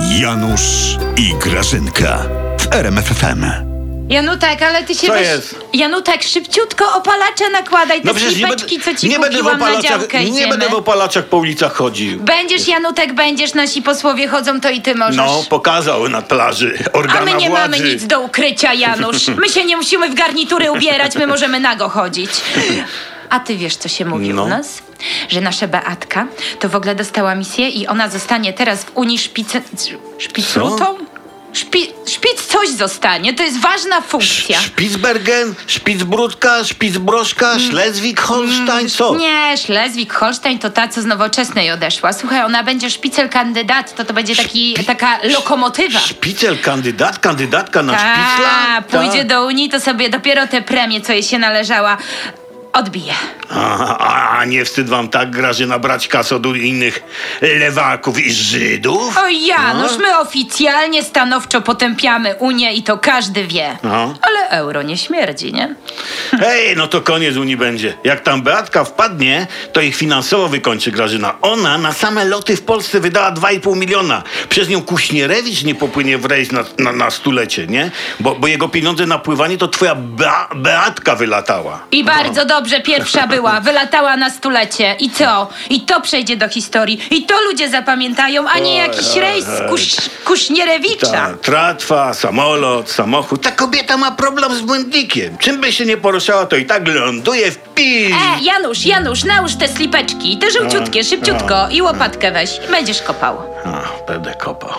Janusz i Grażynka w RMFFM. Janutek, ale ty się Co weź... jest? Janutek, szybciutko opalacze nakładaj, te No przecież nie slipeczki, co ci nie będę w opalaczach, działkę nie idziemy. będę w opalaczach po ulicach chodził. Będziesz, Janutek, będziesz, nasi posłowie chodzą, to i ty możesz. No, pokazał na plaży A organa my nie władzy. mamy nic do ukrycia, Janusz. My się nie musimy w garnitury ubierać, my możemy nago chodzić. A ty wiesz, co się mówi No. u nas? Że nasza Beatka to w ogóle dostała misję i ona zostanie teraz w Unii szpice... szpicrutą? Szpi... Szpic coś zostanie, to jest ważna funkcja. Spitsbergen, Spitsbrudka, Spitsbroszka, Schleswig-Holstein, co? Mm. Nie, Szlezwik-Holstein to ta, co z nowoczesnej odeszła. Słuchaj, ona będzie szpicel kandydat, to to będzie taki, taka lokomotywa. Szpicel, kandydat, kandydatka na Ta, szpicla? pójdzie Tak. do Unii, to sobie dopiero tę premię, co jej się należała, odbije. A, a, nie wstyd wam tak, Grażyna, brać kasę od innych lewaków i Żydów? O Janusz, No. my oficjalnie stanowczo potępiamy Unię i to każdy wie. No. Ale euro nie śmierdzi, nie? Hej, no to koniec Unii będzie. Jak tam Beatka wpadnie, to ich finansowo wykończy Grażyna. Ona na same loty w Polsce wydała 2,5 miliona. Przez nią Kuśnierewicz nie popłynie w rejs na, na, na stulecie, nie? Bo, bo jego pieniądze na pływanie to twoja Bea, Beatka wylatała. I bardzo dobrze pierwsza była, wylatała na stulecie. I co? I to przejdzie do historii. I to ludzie zapamiętają, a nie jakiś rejs Kuś, Kuśnierewicza. Ta, tratwa, samolot, samochód. Ta kobieta ma problem z błędnikiem. Czym by się nie poruszała, to i tak ląduje w pi. E, Janusz, Janusz, nałóż te slipeczki, te żółciutkie, szybciutko i łopatkę weź. Będziesz kopał. A, będę kopał.